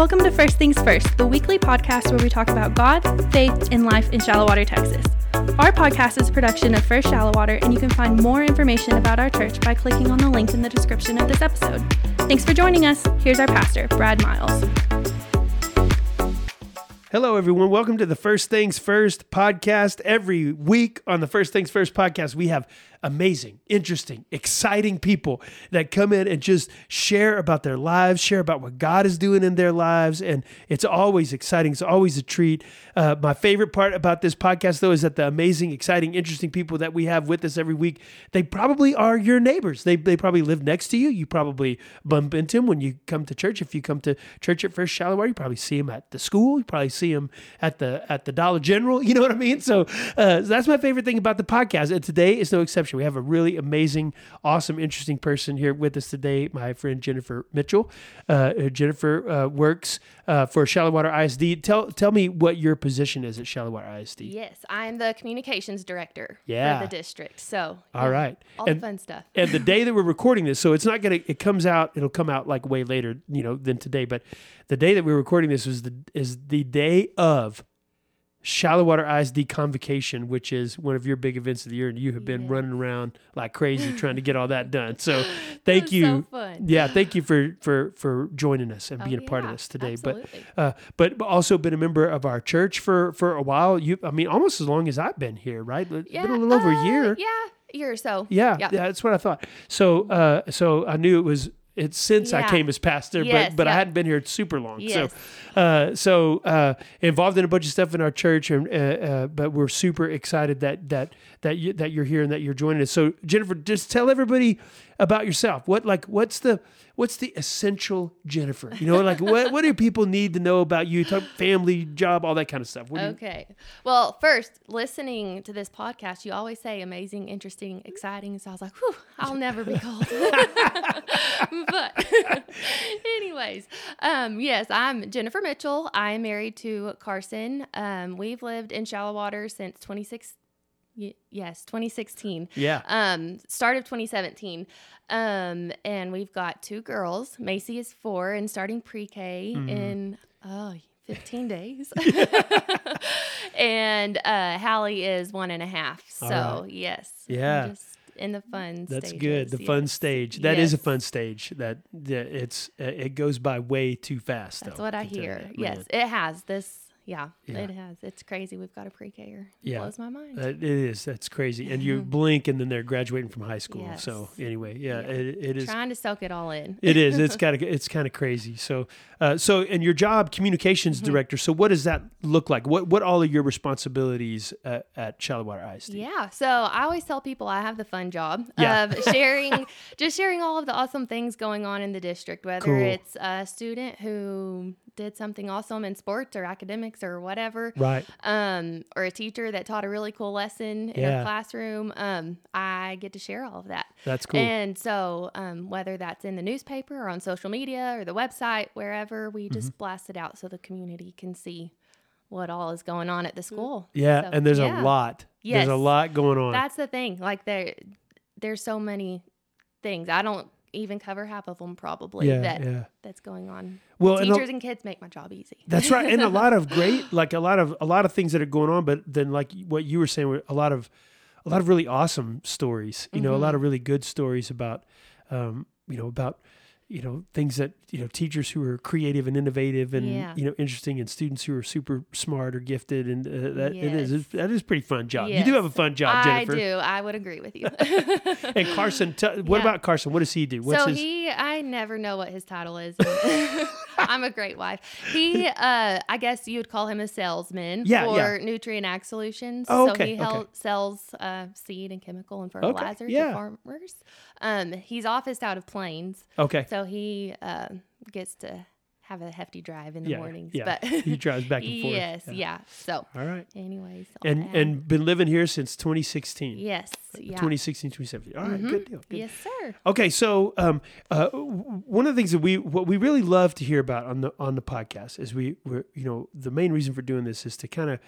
Welcome to First Things First, the weekly podcast where we talk about God, faith, and life in Shallowater, Texas. Our podcast is production of First Shallowater, and you can find more information about our church by clicking on the link in the description of this episode. Thanks for joining us. Here's our pastor, Brad Miles. Hello, everyone. Welcome to the First Things First podcast. Every week on the First Things First podcast, we have amazing, interesting, exciting people that come in and just share about their lives, share about what God is doing in their lives. And it's always exciting. It's always a treat. Uh, my favorite part about this podcast, though, is that the amazing, exciting, interesting people that we have with us every week, they probably are your neighbors. They, they probably live next to you. You probably bump into them when you come to church. If you come to church at First Shallow you probably see them at the school. You probably see them at the at the Dollar General. You know what I mean? So uh, that's my favorite thing about the podcast. And today is no exception. We have a really amazing, awesome, interesting person here with us today. My friend Jennifer Mitchell. Uh, Jennifer uh, works uh, for Shallowater ISD. Tell tell me what your position is at Shallowater ISD. Yes, I'm the communications director Yeah. for the district. So, All yeah, right. all And- the fun stuff. and the day that we're recording this, so it's not gonna. It comes out. It'll come out like way later, you know, than today. But the day that we're recording this is the is the day of Shallowater ISD Convocation, which is one of your big events of the year, and you have been Yeah. running around like crazy trying to get all that done. So thank you. so. Yeah, thank you for for for joining us and Oh, being a part of this today. absolutely. But uh, but also been a member of our church for for a while. You, I mean, almost as long as I've been here, right? Yeah, been a little over a uh, year. Yeah, year or so. Yeah, Yeah. yeah, that's what I thought. So, uh, so I knew it was. It's since I came as pastor, Yes, but but I hadn't been here super long. Yes. So, uh, so uh, involved in a bunch of stuff in our church, and uh, uh, but we're super excited that that that you, that you're here and that you're joining us. So, Jennifer, just tell everybody about yourself. What like what's the what's the essential Jennifer? You know, like what what do people need to know about you? Talk family, job, all that kind of stuff. What do you- Okay. Well, first, listening to this podcast, you always say amazing, interesting, exciting. So I was like, whew, I'll never be called. but, anyways, um, yes, I'm Jennifer Mitchell. I am married to Carson. Um, we've lived in Shallowater since 2016 Yes, 2016. Yeah. Um, start of 2017. Um, and we've got two girls. Macy is four and starting pre-K Mm-hmm. in oh 15 days. and uh Hallie is one and a half. So All yes. Yeah. In the fun stage. That's good. The fun yes. stage. That is a fun stage. That that it's uh, it goes by way too fast. That's though, what I can tell you hear. yes, it has. This yeah, Yeah. it has. It's crazy. We've got a pre-K. Yeah. Blows my mind. Uh, it is. That's crazy. And you blink, and then they're graduating from high school. So anyway, yeah, Yeah. It, it is. Trying to soak it all in. It is. It's kind of. It's kind of crazy. So, uh, so, and your job, communications Mm-hmm. director. So, what does that look like? What What all are your responsibilities at, at Shallowater ISD? Yeah. So I always tell people I have the fun job Yeah. of sharing, just sharing all of the awesome things going on in the district, whether Cool. it's a student who did something awesome in sports or academics or whatever, Right. um, or a teacher that taught a really cool lesson in Yeah. a classroom. Um, I get to share all of that. That's cool. And so, um, whether that's in the newspaper or on social media or the website, wherever, we Mm-hmm. just blast it out so the community can see what all is going on at the school. yeah. So, and there's yeah. a lot. There's a lot going on. That's the thing. Like there, there's so many things. I don't even cover half of them probably yeah. that yeah. that's going on. Well, and a- teachers and kids make my job easy. That's right, and a lot of great, like a lot of a lot of things that are going on. But then, like what you were saying, a lot of a lot of really awesome stories. You know, a Mm-hmm. lot of really good stories about, um, you know, about you know things that you know teachers who are creative and innovative and Yeah. you know interesting, and students who are super smart or gifted, and uh, that it is Yes. that is a pretty fun job. You do have a fun job, Jennifer. I do. I would agree with you. And Carson, t- what Yeah. about Carson? What does he do? What's so his? he, I never know what his title is. I'm a great wife. He, uh, I guess you would call him a salesman Yeah, for yeah. Nutrien Ag Solutions. Oh, so he hel- okay. sells uh, seed and chemical and fertilizer yeah. to farmers. Um, he's officed out of Plains, okay, so he uh, gets to have a hefty drive in the yeah, mornings. yeah. But he drives back and forth. yes, yeah. So, All right, anyways, and uh, and been living here since 2016. yes, yeah, 2016, 2017. All right, Mhm. good deal. Good. yes, sir. Okay, so um, uh, one of the things that we what we really love to hear about on the on the podcast is we we're you know the main reason for doing this is to kind of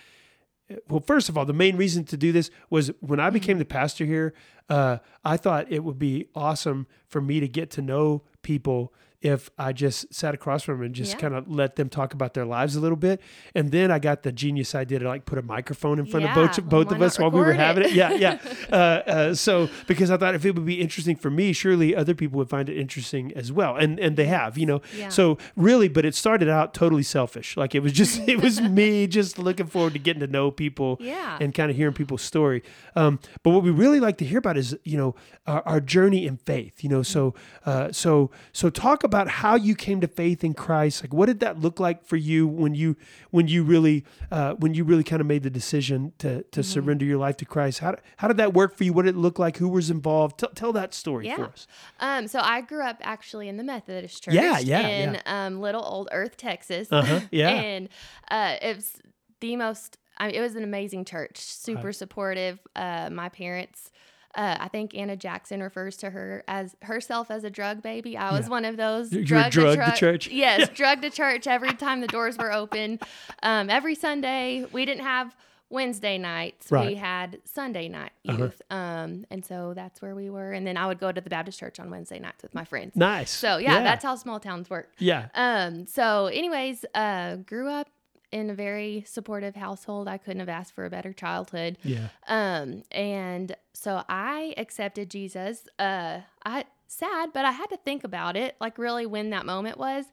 well first of all the main reason to do this was when I became the pastor here uh, I thought it would be awesome for me to get to know people if I just sat across from them and just Yeah. kind of let them talk about their lives a little bit. And then I got the genius idea to like put a microphone in front Yeah, of both both of us while we were having it? it. Yeah, yeah. uh, uh, so because I thought if it would be interesting for me, surely other people would find it interesting as well. And and they have, you know. Yeah. So really, but it started out totally selfish. Like it was just it was me just looking forward to getting to know people Yeah. and kind of hearing people's story. Um, but what we really like to hear about is you know our, our journey in faith. You know, so uh, so so talk about how you came to faith in Christ. Like what did that look like for you when you when you really uh, when you really kind of made the decision to to surrender your life to Christ? How how did that work for you? What did it look like? Who was involved? Tell, tell that story for Yeah. us. Um, so I grew up actually in the Methodist church. Yeah, yeah, in yeah. um Little Old Earth, Texas. Uh-huh, yeah. and uh, it was the most. I mean, it was an amazing church, super supportive. Uh, my parents. Uh, I think Anna Jackson refers to her as herself as a drug baby. I was Yeah. one of those. Drug drugged to chur- church? Yes, drugged to church every time the doors were open. Um, every Sunday, we didn't have Wednesday nights. We had Sunday night Uh-huh. youth. Um, and so that's where we were. And then I would go to the Baptist church on Wednesday nights with my friends. Nice. So yeah, that's how small towns work. yeah. Um, so anyways, uh, grew up in a very supportive household. I couldn't have asked for a better childhood. Yeah. Um, and so I accepted Jesus. Uh, I sad, but I had to think about it, like really when that moment was.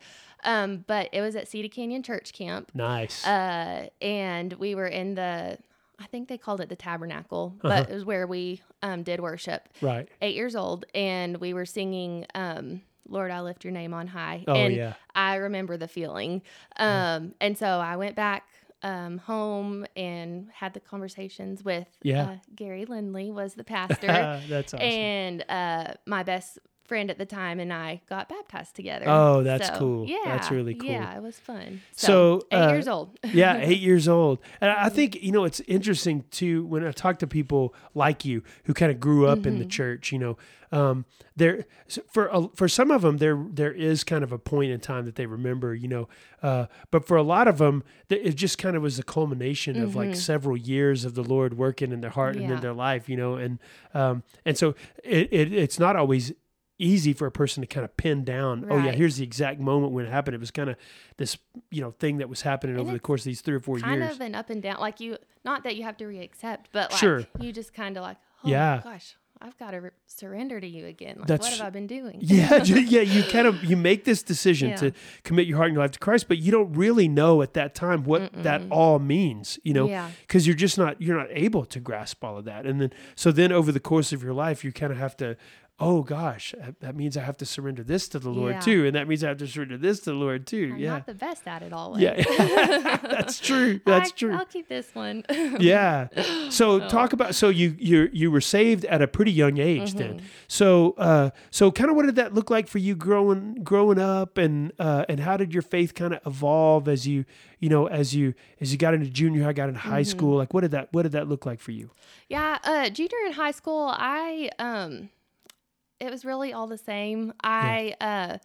Um, but it was at Ceta Canyon Church Camp. Nice. Uh, and we were in the, I think they called it the tabernacle, Uh-huh. but it was where we um, did worship. right. Eight years old, and we were singing um, "Lord, I lift your name on high." Oh, and yeah. I remember the feeling. Um, and so I went back um, home and had the conversations with Yeah. uh, Gary Lindley was the pastor, that's awesome. and uh, my best friend at the time and I got baptized together. Oh, that's So, cool. Yeah, That's really cool. Yeah, it was fun. So, eight uh, years old. yeah, eight years old. And I think, you know, it's interesting too when I talk to people like you who kind of grew up in the church, you know, um, there for a, for some of them there there is kind of a point in time that they remember, you know, uh, but for a lot of them it just kind of was a culmination of like several years of the Lord working in their heart and in their life, you know, and um, and so it, it it's not always easy for a person to kind of pin down oh yeah here's the exact moment when it happened it was kind of this you know thing that was happening And over the course of these three or four kind years Kind of an up and down. Like you, not that you have to re-accept, but like Sure. you just kind of like, oh Yeah. gosh, I've got to re- surrender to you again. Like, That's- what have I been doing? yeah yeah you kind of you make this decision Yeah. to commit your heart and your life to christ but you don't really know at that time what that all means you know Yeah. because you're just not you're not able to grasp all of that and then so then over the course of your life you kind of have to oh gosh that- that means i have to surrender this to the lord Yeah. too and that means i have to surrender this to the lord too I'm yeah not the best at it always. yeah that's true that's I, true I'll keep this one. yeah. So Oh. talk about so you you you were saved at a pretty young age Mm-hmm. then. So uh so kind of what did that look like for you growing growing up and uh and how did your faith kind of evolve as you you know as you as you got into junior high got into high Mm-hmm. school like what did that what did that look like for you? Yeah, uh, junior in high school, I um, it was really all the same. I uh,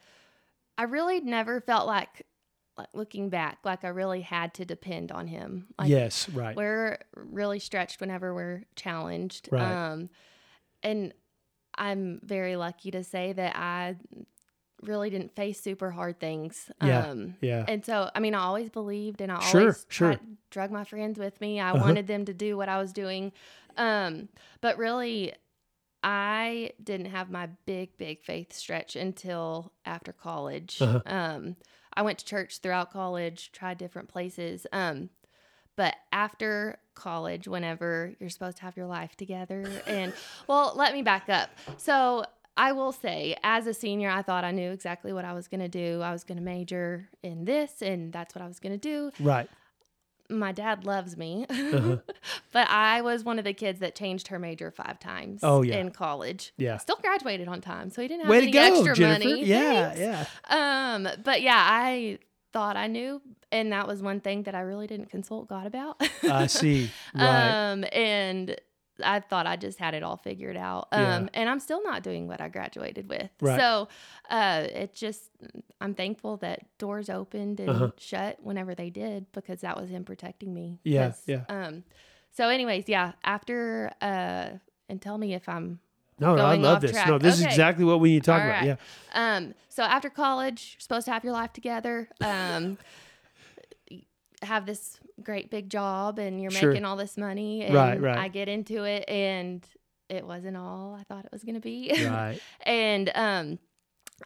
I really never felt like, like looking back, like I really had to depend on him. Like yes, right. we're really stretched whenever we're challenged. Right. Um, and I'm very lucky to say that I really didn't face super hard things. Yeah, Um, yeah. And so, I mean, I always believed and I Sure, always sure. drug my friends with me. I Uh-huh. wanted them to do what I was doing. Um, but really, I didn't have my big, big faith stretch until after college. Uh-huh. Um, I went to church throughout college, tried different places. Um, but after college, whenever you're supposed to have your life together, and well, let me back up. So I will say, as a senior, I thought I knew exactly what I was going to do. I was going to major in this, and that's what I was going to do. Right. My dad loves me, Uh-huh. but I was one of the kids that changed her major five times Oh, yeah. in college. Yeah. Still graduated on time, so he didn't have Way to any go, extra Jennifer. money. Yeah, Thanks. yeah. Um, but yeah, I thought I knew, and that was one thing that I really didn't consult God about. I see. Right. Um, and I thought I just had it all figured out. Yeah. Um, and I'm still not doing what I graduated with. Right. So, uh, it just, I'm thankful that doors opened and Uh-huh. shut whenever they did because that was him protecting me. Yeah, yeah. Um, so anyways, yeah, after, uh, and tell me if I'm No, no I love this. track. No, this is exactly what we need to talk All about. right. Yeah. Um, so after college, you're supposed to have your life together. Um, have this great big job, and you're Sure. making all this money. And Right, right. I get into it, and it wasn't all I thought it was going to be. Right. and um,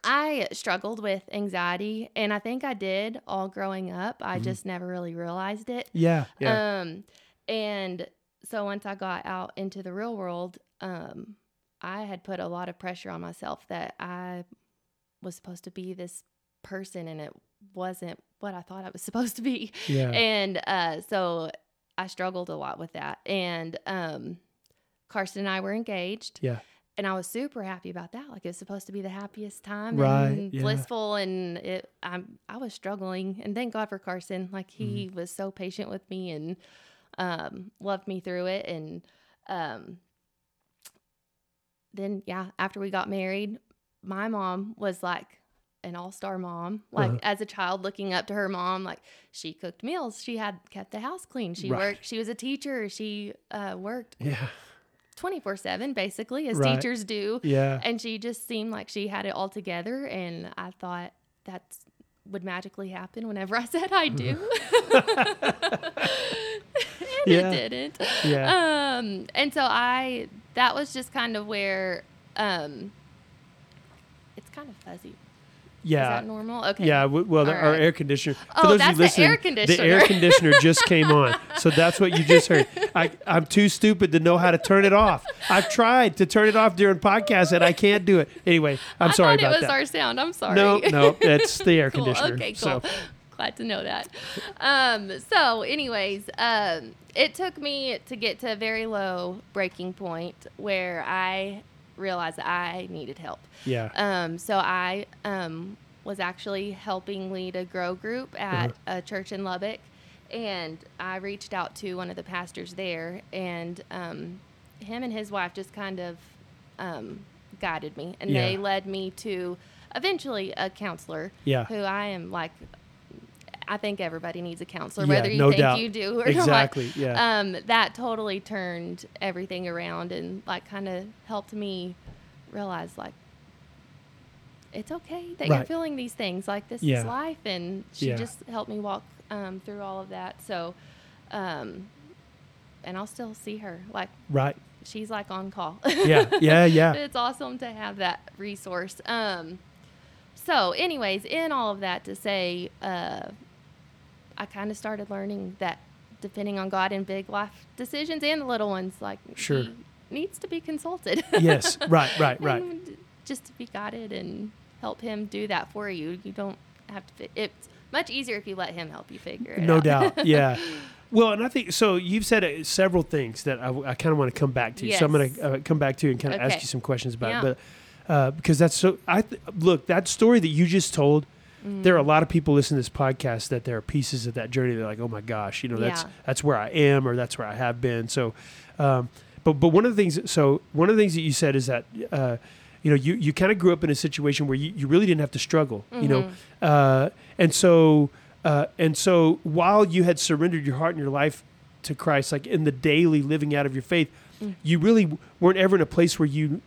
I struggled with anxiety, and I think I did all growing up. I Mhm. just never really realized it. Yeah. Yeah. Um, and so once I got out into the real world, um, I had put a lot of pressure on myself that I was supposed to be this person, and it wasn't what I thought I was supposed to be. yeah. And uh, so I struggled a lot with that. And um, Carson and I were engaged. Yeah. And I was super happy about that. Like it was supposed to be the happiest time Right, and yeah. blissful. And it, I'm, I was struggling. And thank God for Carson. Like he Mm-hmm. was so patient with me and um, loved me through it. And um, then, yeah, after we got married, my mom was like an all-star mom. Like Uh-huh. as a child, looking up to her mom, like she cooked meals, she had kept the house clean, she Right. worked, she was a teacher, she uh, worked yeah. 24 7 basically as Right. teachers do Yeah. and she just seemed like she had it all together and i thought that would magically happen whenever i said i do and Yeah. it didn't Yeah. um and so i that was just kind of where um it's kind of fuzzy Yeah. is that normal okay Yeah, w- well, the, our right. air conditioner. For Oh, those of that's you the listening, air the air conditioner. conditioner just came on, so that's what you just heard. I, I'm too stupid to know how to turn it off. I've tried to turn it off during podcasts, and I can't do it. Anyway, I'm I sorry about it was that. our sound i'm sorry no, no, it's the air cool. conditioner. Okay, cool. So, Glad to know that. Um, so, anyways, um, it took me to get to a very low breaking point where I realized that I needed help. yeah, Um, so I um, was actually helping lead a grow group at Uh-huh. a church in Lubbock, and I reached out to one of the pastors there, and um, him and his wife just kind of um, guided me, and they led me to eventually a counselor. Yeah. who I am like. I think everybody needs a counselor, Yeah, whether you no think doubt. you do or Exactly, not. yeah. Um, that totally turned everything around and like kind of helped me realize like it's okay that you're feeling these things. Like this Yeah. is life, and she Yeah. just helped me walk um, through all of that. So, um, and I'll still see her. Like right. she's like on call. Yeah, yeah, yeah. it's awesome to have that resource. Um, so, anyways, in all of that to say, uh, I kind of started learning that depending on God in big life decisions and the little ones, like Sure. he needs to be consulted. yes, right, right, right. And just to be guided and help him do that for you. You don't have to. It's much easier if you let him help you figure it No out. No doubt. Yeah. Well, and I think so. You've said uh, several things that I, kind of want to come back to. So I'm going to uh, come back to you and kind of ask you some questions about Yeah. it. But uh, because that's so, I th- look that story that you just told. There are a lot of people listening to this podcast that there are pieces of that journey. They're like, oh my gosh, you know, that's Yeah. that's where I am or that's where I have been. So, um, but but one of the things. So one of the things that you said is that. Uh, you know, you, you kind of grew up in a situation where you, you really didn't have to struggle, you know, Mhm. uh, and so uh, and so while you had surrendered your heart and your life to Christ, like in the daily living out of your faith, Mm. you really weren't ever in a place where you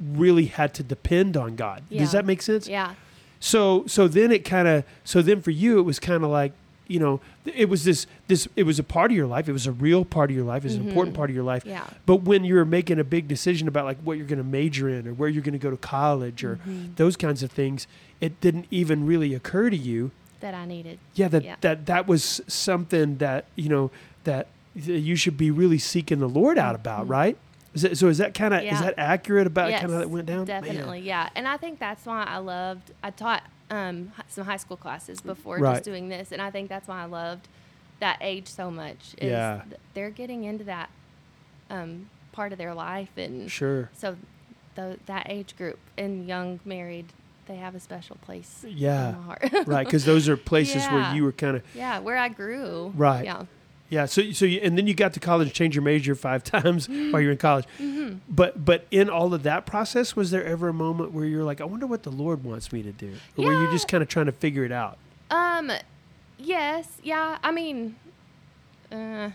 really had to depend on God. Yeah. Does that make sense? Yeah. So so then it kind of so then for you it was kind of like you know it was this this it was a part of your life. It was a real part of your life. It was an important Mhm. part of your life. Yeah. But when you're making a big decision about like what you're going to major in or where you're going to go to college or Mhm. those kinds of things, it didn't even really occur to you. That I needed. Yeah, that Yeah. that that was something that you know that you should be really seeking the Lord out about, Mhm. right? Is that, so is that kind of is that accurate about yes, kind of how that went down? Man. Definitely, yeah. And I think that's why I loved. I taught um, some high school classes before Right. just doing this, and I think that's why I loved that age so much. Is Yeah. th- they're getting into that um, part of their life, and Sure. so tho- that age group and young married, they have a special place. Yeah. in my heart. right, because those are places where you were kind of yeah, where I grew. Right. Yeah. Yeah. So so you, and then you got to college, change your major five times while you're in college. hmm But but in all of that process, was there ever a moment where you're like, I wonder what the Lord wants me to do, or were you Yeah. just kind of trying to figure it out? Um, yes, yeah. I mean, uh,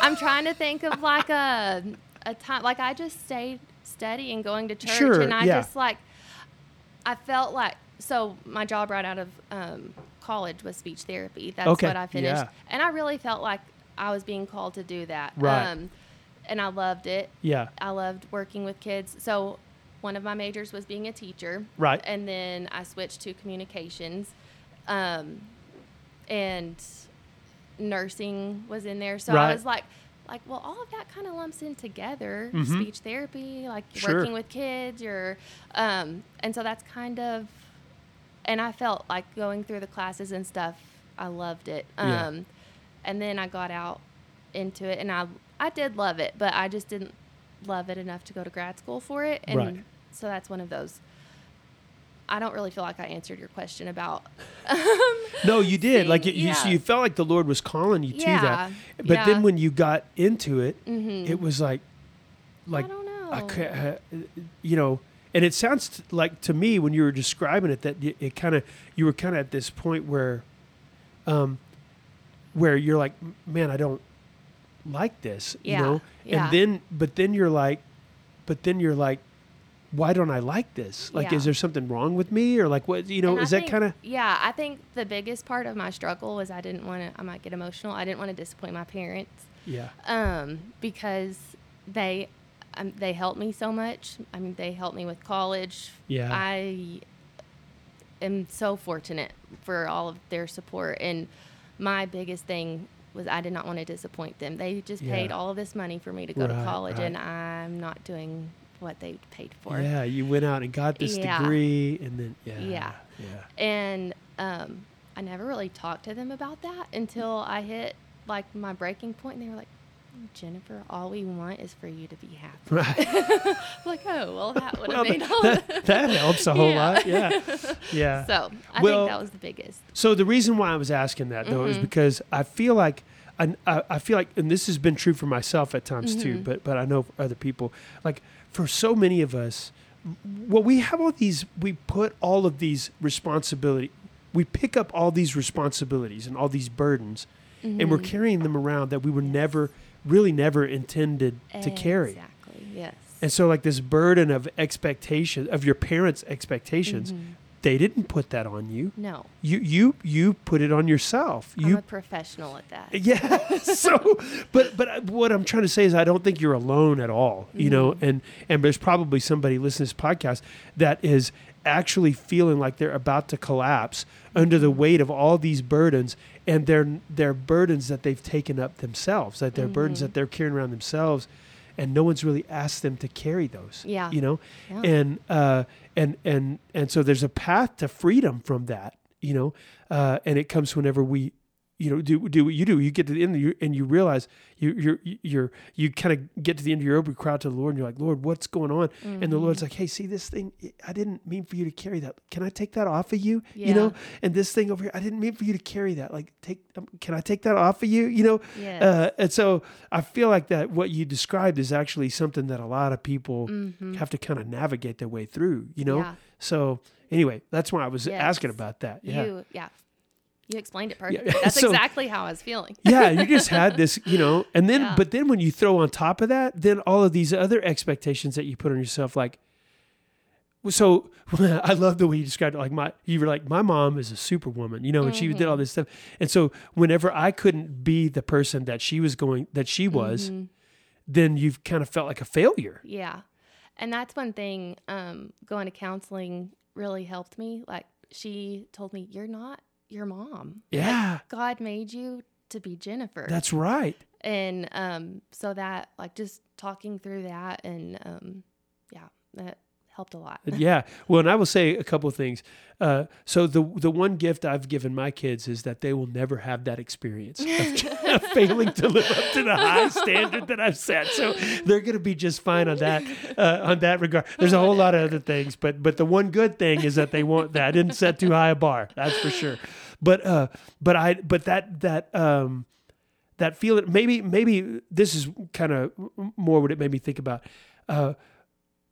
I'm trying to think of like a a time like I just stayed steady and going to church, Sure, and I yeah. just like I felt like so my job right out of um, college was speech therapy. That's Okay, what I finished, yeah. and I really felt like I was being called to do that. Right. Um, and I loved it. Yeah. I loved working with kids. So one of my majors was being a teacher. Right. And then I switched to communications. Um, and nursing was in there. So Right. I was like, like, well, all of that kind of lumps in together. Mhm. Speech therapy, like Sure. working with kids, or, um, and so that's kind of, and I felt like going through the classes and stuff, I loved it. Yeah. And then I got out into it, and I, I did love it, but I just didn't love it enough to go to grad school for it, and Right. so that's one of those. I don't really feel like I answered your question about. No, you did. Like you, Seeing- you, so you felt like the Lord was calling you to that. Yeah, But then when you got into it, Mhm. it was like, like I don't know. I uh, you know, and it sounds t- like to me when you were describing it that y- it kind of you were kind of at this point where, um, where you're like, man, I don't like this, Yeah, you know, yeah. and then but then you're like, but then you're like, why don't I like this? Like, Yeah. is there something wrong with me, or like what? You know, is that kind of Yeah, I think the biggest part of my struggle was I didn't want to. I might get emotional. I didn't want to disappoint my parents, yeah, um, because they, um, they helped me so much. I mean, they helped me with college. Yeah. I am so fortunate for all of their support, and my biggest thing was I did not want to disappoint them. They just paid Yeah. all of this money for me to go Right, to college, right. and I'm not doing what they paid for. yeah. You went out and got this Yeah. degree, and then yeah, Yeah. yeah. And um, I never really talked to them about that until I hit like my breaking point, and they were like, "Jennifer, all we want is for you to be happy." Right. Like, oh, well, that would Well, have made that, all. that, that helps a whole Yeah. lot. Yeah. Yeah. so I Well- think that was the biggest. So the reason why I was asking that though is Mhm. because I feel like I, I feel like, and this has been true for myself at times too, Mhm. but but I know other people, like for so many of us, well, we have all these, we put all of these responsibility, we pick up all these responsibilities and all these burdens, and we're Mhm. carrying them around that we were never, really never intended to carry. Exactly. Yes. And so, like this burden of expectation of your parents' expectations, Mhm. they didn't put that on you. No, You you you put it on yourself. I'm You a professional at that. yeah. So, but but what I'm trying to say is, I don't think you're alone at all. You know, Mm-hmm. and and there's probably somebody listening to this podcast that is actually feeling like they're about to collapse under the Mm-hmm. weight of all these burdens, and they're they're burdens that they've taken up themselves, that they're burdens Mhm. that they're carrying around themselves, and no one's really asked them to carry those. Yeah. You know, Yeah. and uh, and and and so there's a path to freedom from that, you know, uh, and it comes whenever we, you know, do do what you do. You get to the end of your, and you realize you you're you're you kind of get to the end of your rope, you cry out to the Lord, and you're like, Lord, what's going on? And the Mm-hmm. Lord's like, Hey, see this thing? I didn't mean for you to carry that. Can I take that off of you? You know, and this thing over here, I didn't mean for you to carry that. Like, take, um, can I take that off of you? You know, Yes. uh, and so I feel like that what you described is actually something that a lot of people Mhm. have to kind of navigate their way through, you know? Yeah. So anyway, that's why I was Yes. asking about that. Yeah. You, yeah. You explained it Yeah. perfectly. That's So- exactly how I was feeling. yeah, you just had this, you know, and then, Yeah. but then when you throw on top of that, then all of these other expectations that you put on yourself, like, so I love the way you described it. Like my, you were like, my mom is a superwoman, you know, and she did Mm-hmm. all this stuff. And so whenever I couldn't be the person that she was going, that she was, Mhm. then you've kind of felt like a failure. Yeah. And that's one thing um, going to counseling really helped me. Like, she told me, You're not your mom. Yeah, God made you to be Jennifer. that's right. and um, so that, like, just talking through that, and um, yeah, that helped a lot. yeah. Well, and I will say a couple of things. Uh, so the the one gift I've given my kids is that they will never have that experience of, of failing to live up to the high standard that I've set. So they're going to be just fine on that uh, on that regard. There's a whole lot of other things, but but the one good thing is that they won't that I didn't set too high a bar. That's for sure. But uh, but I but that that um that feeling maybe maybe this is kind of more what it made me think about. Uh,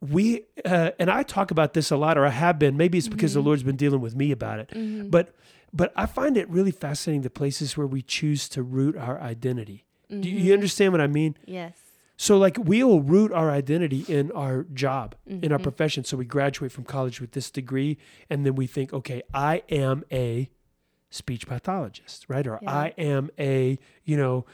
we uh, and I talk about this a lot, or I have been. Maybe it's because the Lord's been dealing with me about it. Mhm. But but I find it really fascinating the places where we choose to root our identity. Do you, you understand what I mean? Yes. So like we'll root our identity in our job, in Mm-hmm. our profession. So we graduate from college with this degree and then we think, okay, I am a speech pathologist, right? Or Yeah. I am a, you know,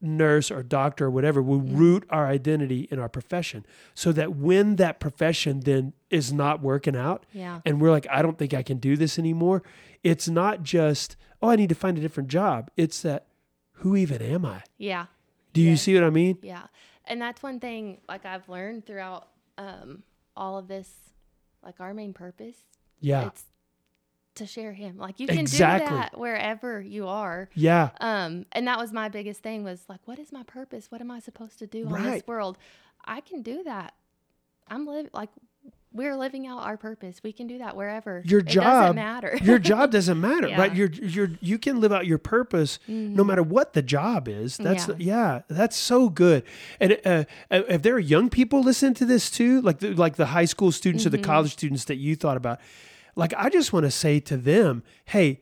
nurse or doctor or whatever. We root our identity in our profession so that when that profession then is not working out Yeah. and we're like, I don't think I can do this anymore, it's not just, oh, I need to find a different job. It's that, who even am I? Yeah. Do you see what I mean? Yeah. And that's one thing like I've learned throughout um all of this like our main purpose. Yeah. It's to share him. Like you can Exactly. do that wherever you are. Yeah. Um and that was my biggest thing was like what is my purpose? What am I supposed to do on Right. this world? I can do that. I'm living like we're living out our purpose. We can do that wherever. Your It job- doesn't matter. your job doesn't matter, right? You're you're you can live out your purpose no matter what the job is. That's yeah, Yeah. that's so good. And uh, uh, if there are young people listening to this too, like the, like the high school students or the college students that you thought about, like I just want to say to them, hey.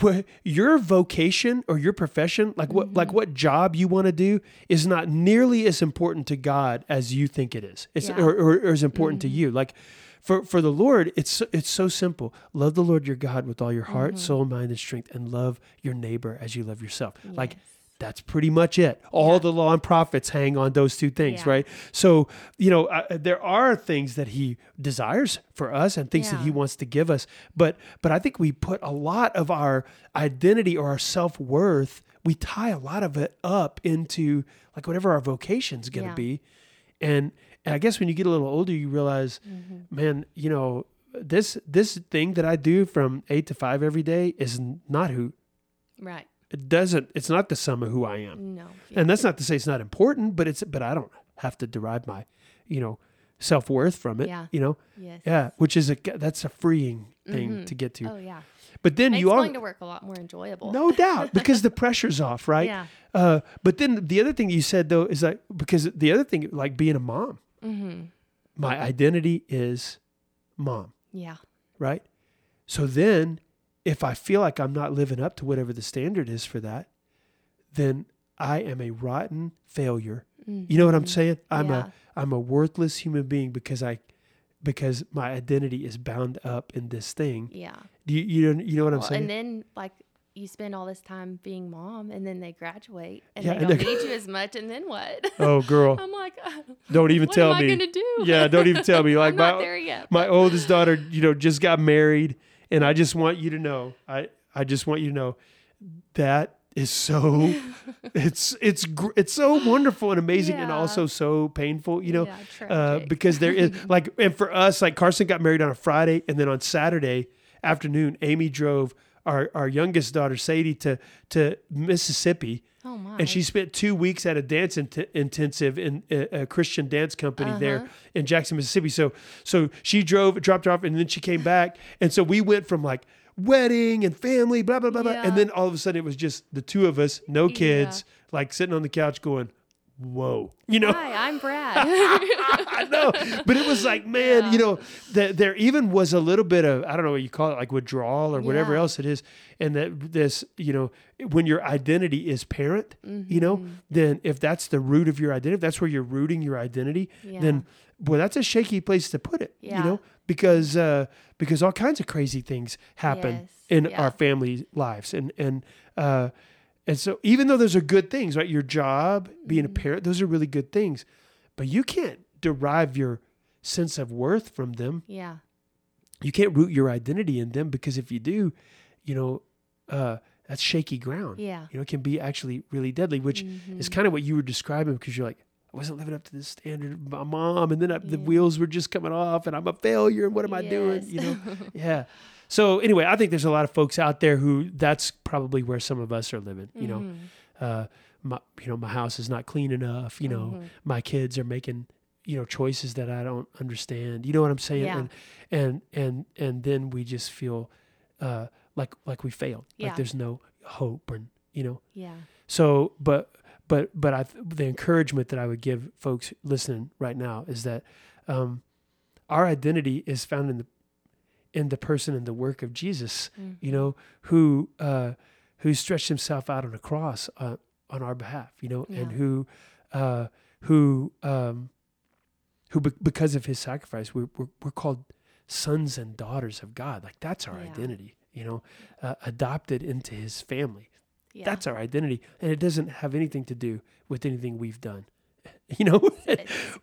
wh- Your vocation or your profession, like what like mm-hmm. what job you want to do, is not nearly as important to God as you think it is. It's Yeah. or, or, or as important to mm-hmm. you. Like for for the Lord, it's it's so simple. Love the Lord your God with all your heart, mm-hmm. soul, mind, and strength, and love your neighbor as you love yourself. Like Yes. That's pretty much it. All Yeah. the law and prophets hang on those two things, Yeah. right? So you know uh, there are things that He desires for us and things that He wants to give us, but but I think we put a lot of our identity or our self worth. We tie a lot of it up into like whatever our vocation's going to Yeah. be, and and I guess when you get a little older, you realize, Mm-hmm. man, you know, this this thing that I do from eight to five every day is not who Right. It doesn't. It's not the sum of who I am, No. and that's not to say it's not important, but it's but I don't have to derive my, you know, self worth from it. Yeah. You know, Yes. yeah, which is a that's a freeing thing to get to. Oh yeah. But then Makes you are going to work a lot more enjoyable. no doubt because the pressure's off, right? Yeah. Uh, but then the other thing you said though is like because the other thing like being a mom, Mm-hmm. my identity is mom, Yeah. right? So then if I feel like I'm not living up to whatever the standard is for that, then I am a rotten failure. You know what I'm saying? I'm Mm-hmm. Yeah. a I'm a worthless human being because I because my identity is bound up in this thing. Yeah. Do you you know, you know what I'm Well, saying? and then like you spend all this time being mom, and then they graduate, and Yeah, they don't need you as much, and then what? oh girl, I'm like, uh, don't even what tell am me. I gonna do? yeah, don't even tell me. Like my not there yet. my oldest daughter, you know, just got married, and I just want you to know, I I just want you to know that is so it's it's it's so wonderful and amazing and also so painful, you know, Yeah, uh, because there is like and for us, like Carson got married on a Friday, and then on Saturday afternoon, Amy drove our our youngest daughter Sadie to to Mississippi. oh my. And she spent two weeks at a dance int- intensive in a, a Christian dance company there Uh-huh. in Jackson, Mississippi. So, so she drove, dropped her off, and then she came back. And so we went from like wedding and family, blah blah blah blah, and then all of a sudden it was just the two of us, no kids, like sitting on the couch going, "Whoa," you know. Hi, I'm Brad. I know, but it was like, man, you know, that there even was a little bit of I don't know what you call it, like withdrawal or whatever Yeah. else it is, and that this, you know, when your identity is parent, you know, Mm-hmm. then if that's the root of your identity, if that's where you're rooting your identity, then boy, that's a shaky place to put it, you know, because uh, because all kinds of crazy things happen Yes, in yeah. our family lives, and and uh, and so even though those are good things, right? Your job, being Mm-hmm. a parent, those are really good things, but you can't derive your sense of worth from them. yeah. You can't root your identity in them because if you do, you know, uh, that's shaky ground. Yeah. You know, it can be actually really deadly, which Mm-hmm. is kind of what you were describing because you're like, I wasn't living up to the standard of my mom, and then I, the wheels were just coming off, and I'm a failure. And what am I doing? You know, yeah. So anyway, I think there's a lot of folks out there who that's probably where some of us are living. You know, Mm-hmm. uh, my you know my house is not clean enough. You know, Mm-hmm. my kids are making you know choices that I don't understand. You know what I'm saying? Yeah. And and and and then we just feel uh, like like we failed. Yeah. Like there's no hope, and you know. Yeah. So, but but but I the encouragement that I would give folks listening right now is that um, our identity is found in the in the person and the work of Jesus. You know, who uh, who stretched himself out on a cross uh, on our behalf. You know, and who uh, who um, who be- because of his sacrifice, we're, we're we're called sons and daughters of God. Like that's our Yeah. identity. You know, uh, adopted into His family. Yeah. That's our identity, and it doesn't have anything to do with anything we've done. You know,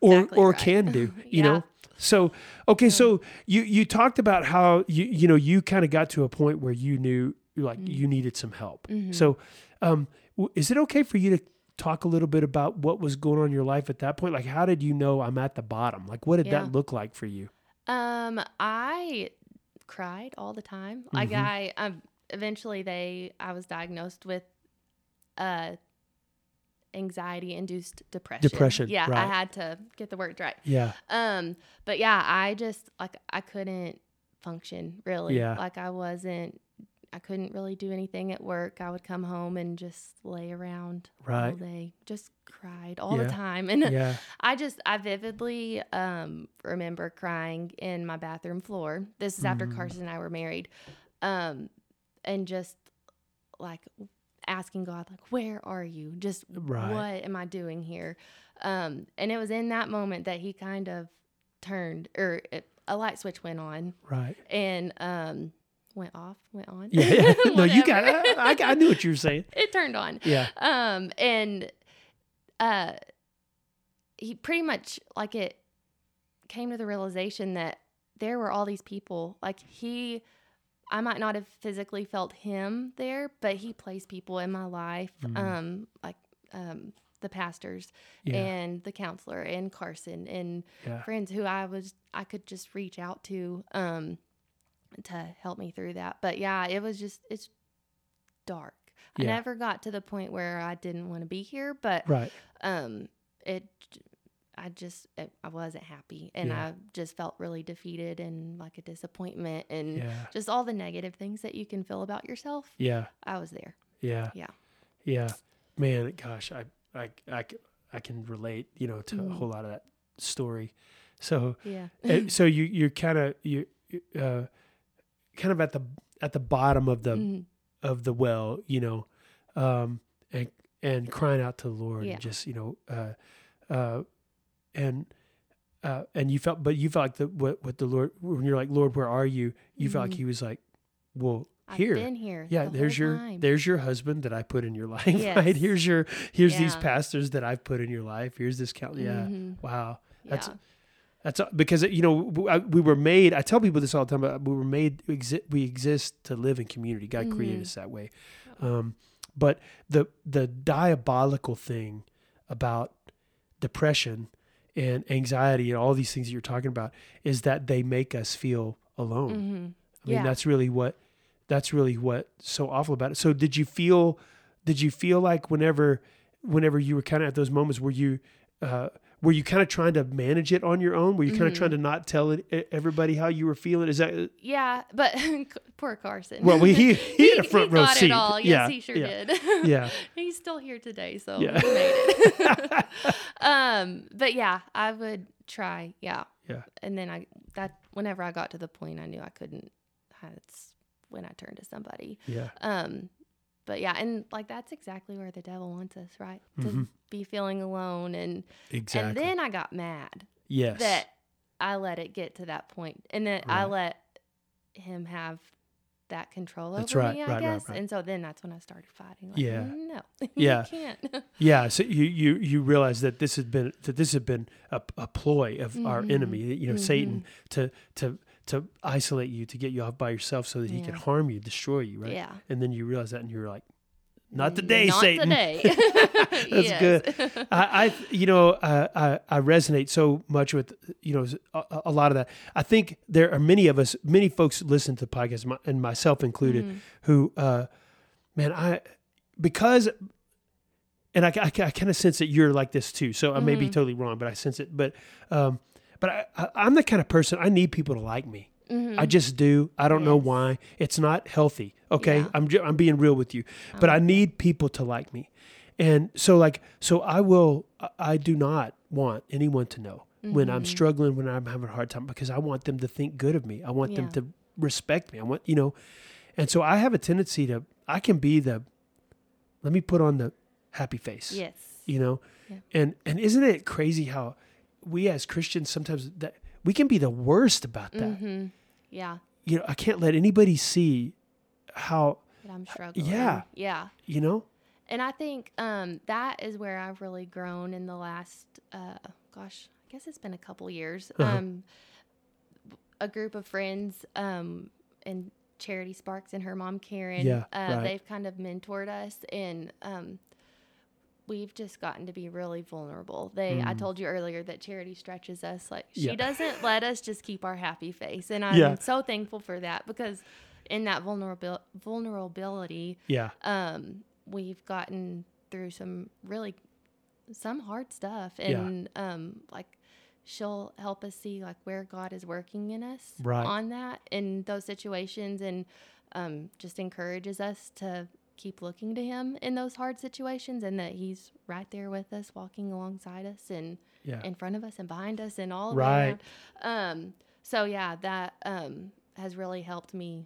or exactly or right. can do. You Yeah. know. So okay, so you you talked about how you you know you kind of got to a point where you knew like Mm. you needed some help. Mhm. So, um, w- is it okay for you to talk a little bit about what was going on in your life at that point? Like, how did you know I'm at the bottom? Like, what did Yeah. that look like for you? Um, I cried all the time. Like Mhm. I, um, eventually they, I was diagnosed with, uh, anxiety induced depression. Depression, Yeah, I had to get the words right. Yeah, Um, but yeah, I just like I couldn't function really. Yeah. Like I wasn't. I couldn't really do anything at work. I would come home and just lay around all Right. day, just cried all Yeah. the time, and yeah, I just I vividly um, remember crying in my bathroom floor. This is after Mm. Carson and I were married, um, and just like asking God, like, "Where are you? Just Right. what am I doing here?" Um, and it was in that moment that He kind of turned, or it, a light switch went on, right. and um, went off, went on. Yeah, yeah. no, you got. I, I, I knew what you were saying. it turned on Yeah, um and uh he pretty much like it came to the realization that there were all these people like he i might not have physically felt him there but he placed people in my life Mhm. um like um the pastors yeah, and the counselor and carson and yeah, friends who i was i could just reach out to um to help me through that. But yeah it was just it's dark. I never got to the point where i didn't want to be here but right. um it i just it, i wasn't happy and Yeah. i just felt really defeated and like a disappointment and Yeah, just all the negative things that you can feel about yourself yeah, i was there yeah, Yeah. yeah. Man, gosh, I I I can relate. You know, to a Mhm. whole lot of that story. So, yeah Uh, so you you're kind of you uh kind of at the at the bottom of the Mhm. of the well you know um and and crying out to the lord Yeah. and just you know uh uh and uh and you felt but you felt like the what what the lord when you're like lord where are you you felt like Mhm. he was like well I've here been here yeah the there's your time. there's your husband that i put in your life right here's your here's these pastors that i've put in your life here's this count yeah Mhm. wow that's yeah that's because you know we were made. I tell people this all the time. But we were made. We exist. We exist to live in community. God created Mhm. us that way. Um, but the the diabolical thing about depression and anxiety and all these things that you're talking about is that they make us feel alone. Mhm. I mean, Yeah. that's really what that's really what's so awful about it. So did you feel did you feel like whenever whenever you were kind of at those moments where you uh were you kind of trying to manage it on your own? Were you kind of Mhm. trying to not tell it, everybody how you were feeling? Is that Yeah, but poor Carson. well? We, he he had a front row got seat. It all. Yes, yeah, he sure yeah, did. Yeah, He's still here today, so Yeah. he made it. um, but yeah, I would try. Yeah. Yeah. And then I that whenever I got to the point I knew I couldn't. That's when I turned to somebody. yeah, Um, but yeah, and like that's exactly where the devil wants us, right? To Mhm. be feeling alone, and exactly. and then I got mad yes, that I let it get to that point, and that I let him have that control That's over right, me. I right, right, guess, right. and so then that's when I started fighting. Like, Yeah. no, Yeah. you can't. yeah. So you you you realize that this has been that this has been a, a ploy of our Mhm. enemy, you know, Satan, Mhm. to to to isolate you, to get you off by yourself, so that he can harm you, destroy you, right? Yeah, And then you realize that, and you're like, not today, Not Satan. today. That's good. I, I, you know, uh, I, I resonate so much with, you know, a, a lot of that. I think there are many of us, many folks listen to podcasts, my- and myself included, Mhm. who, uh, man, I, because, and I, I, I kind of sense that you're like this too. So I may be Mhm. totally wrong, but I sense it. But, um, but I, I, I'm the kind of person I need people to like me. Mhm. I just do. I don't know why. It's not healthy. Okay, Yeah. I'm ju- I'm being real with you, but I Um, need people to like me, and so like so I will. I- do not want anyone to know when I'm Mhm. struggling, when I'm having a hard time, because I want them to think good of me. I want them to respect me. I want you know, and so I have a tendency to. I can be the. Let me put on the happy face. Yes. You know, Yeah. And and isn't it crazy how we as Christians sometimes that we can be the worst about that. hmm Yeah. You know, I can't let anybody see how That I'm struggling. yeah. Yeah. you know. And I think um, that is where I've really grown in the last, uh, gosh, I guess it's been a couple years. Uh-huh. Um, a group of friends um, and Charity Sparks and her mom Karen, Yeah, uh, right. they've kind of mentored us, and um, we've just gotten to be really vulnerable. They, I told you earlier that Charity stretches us like she Mm. Yeah. doesn't let us just keep our happy face, and I'm Yeah. so thankful for that because in that vulnerabil- vulnerability Yeah. um, we've gotten through some really some hard stuff Yeah. and um, like she'll help us see like where god is working in us Right. on that in those situations and um, just encourages us to keep looking to him in those hard situations and that he's right there with us walking alongside us and Yeah. in front of us and behind us and all Right. around. Um, so yeah, that um, has really helped me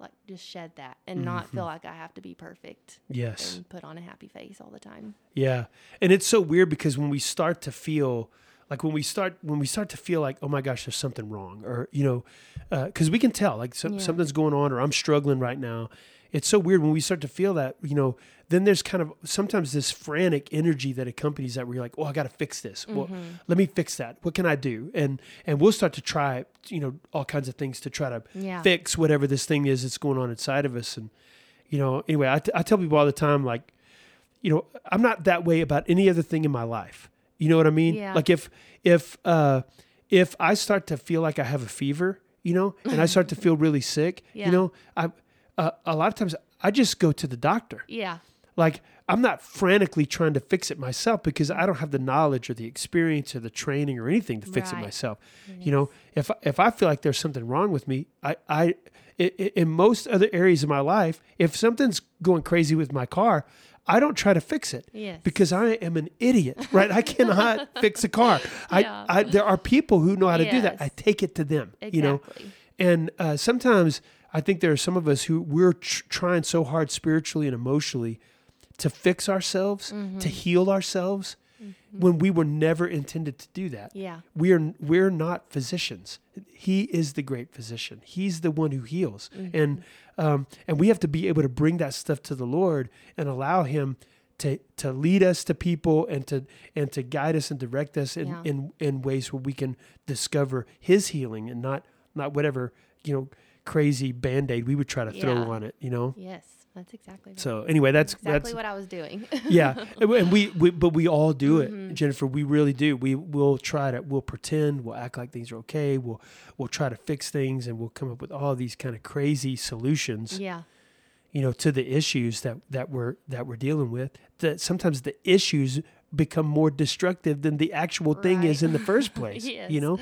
like just shed that and not Mm-hmm. feel like I have to be perfect Yes. and put on a happy face all the time. Yeah. And it's so weird because when we start to feel like when we start when we start to feel like oh my gosh there's something wrong or you know because we can tell like some, Yeah. something's going on or i'm struggling right now it's so weird when we start to feel that you know then there's kind of sometimes this frantic energy that accompanies that where you're like oh i gotta fix this well Mm-hmm. let me fix that what can i do and and we'll start to try you know all kinds of things to try to Yeah. fix whatever this thing is that's going on inside of us and you know anyway I, t- I tell people all the time like you know i'm not that way about any other thing in my life you know what i mean Yeah. like if if uh if i start to feel like i have a fever you know and i start to feel really sick Yeah. you know i uh, a lot of times i just go to the doctor Yeah. like i'm not frantically trying to fix it myself because i don't have the knowledge or the experience or the training or anything to fix it Right. myself you know if if i feel like there's something wrong with me i i i- i- in most other areas of my life if something's going crazy with my car i don't try to fix it Yes. because i am an idiot right i cannot fix a car Yeah. I, I there are people who know how to do that i take it to them Exactly. you know and uh, sometimes I think there are some of us who we're tr- trying so hard spiritually and emotionally to fix ourselves, Mm-hmm. to heal ourselves, when we were never intended to do that. Yeah. We are we're not physicians. He is the great physician. He's the one who heals, Mm-hmm. and um, and we have to be able to bring that stuff to the Lord and allow Him to to lead us to people and to and to guide us and direct us in Yeah. in, in ways where we can discover His healing and not not whatever you know crazy band aid we would try to throw Yeah. on it. You know. Yes. That's exactly right. So anyway, that's exactly that's what I was doing. yeah and we, we but we all do it Mm-hmm. jennifer we really do we will try to we'll pretend we'll act like things are okay we'll we'll try to fix things and we'll come up with all these kind of crazy solutions yeah. you know to the issues that that we're that we're dealing with that sometimes the issues become more destructive than the actual thing is in the first place you know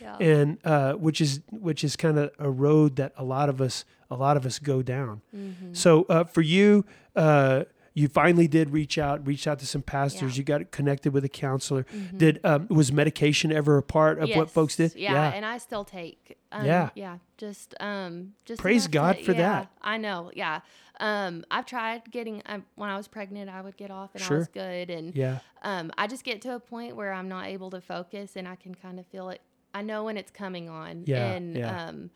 Yeah. and uh, which is which is kind of a road that a lot of us a lot of us go down. Mm-hmm. So uh, for you, uh, you finally did reach out, reached out to some pastors. Yeah. Mm-hmm. You got connected with a counselor. Did um, was medication ever a part of what folks did? Yeah, and I still take. Um, Yeah. yeah, just um, just Praise God to- for yeah, that. I know. Yeah, um, I've tried getting. Um, when I was pregnant, I would get off, and Sure. I was good. And yeah, um, I just get to a point where I'm not able to focus, and I can kind of feel it. I know when it's coming on. Yeah, And yeah. um,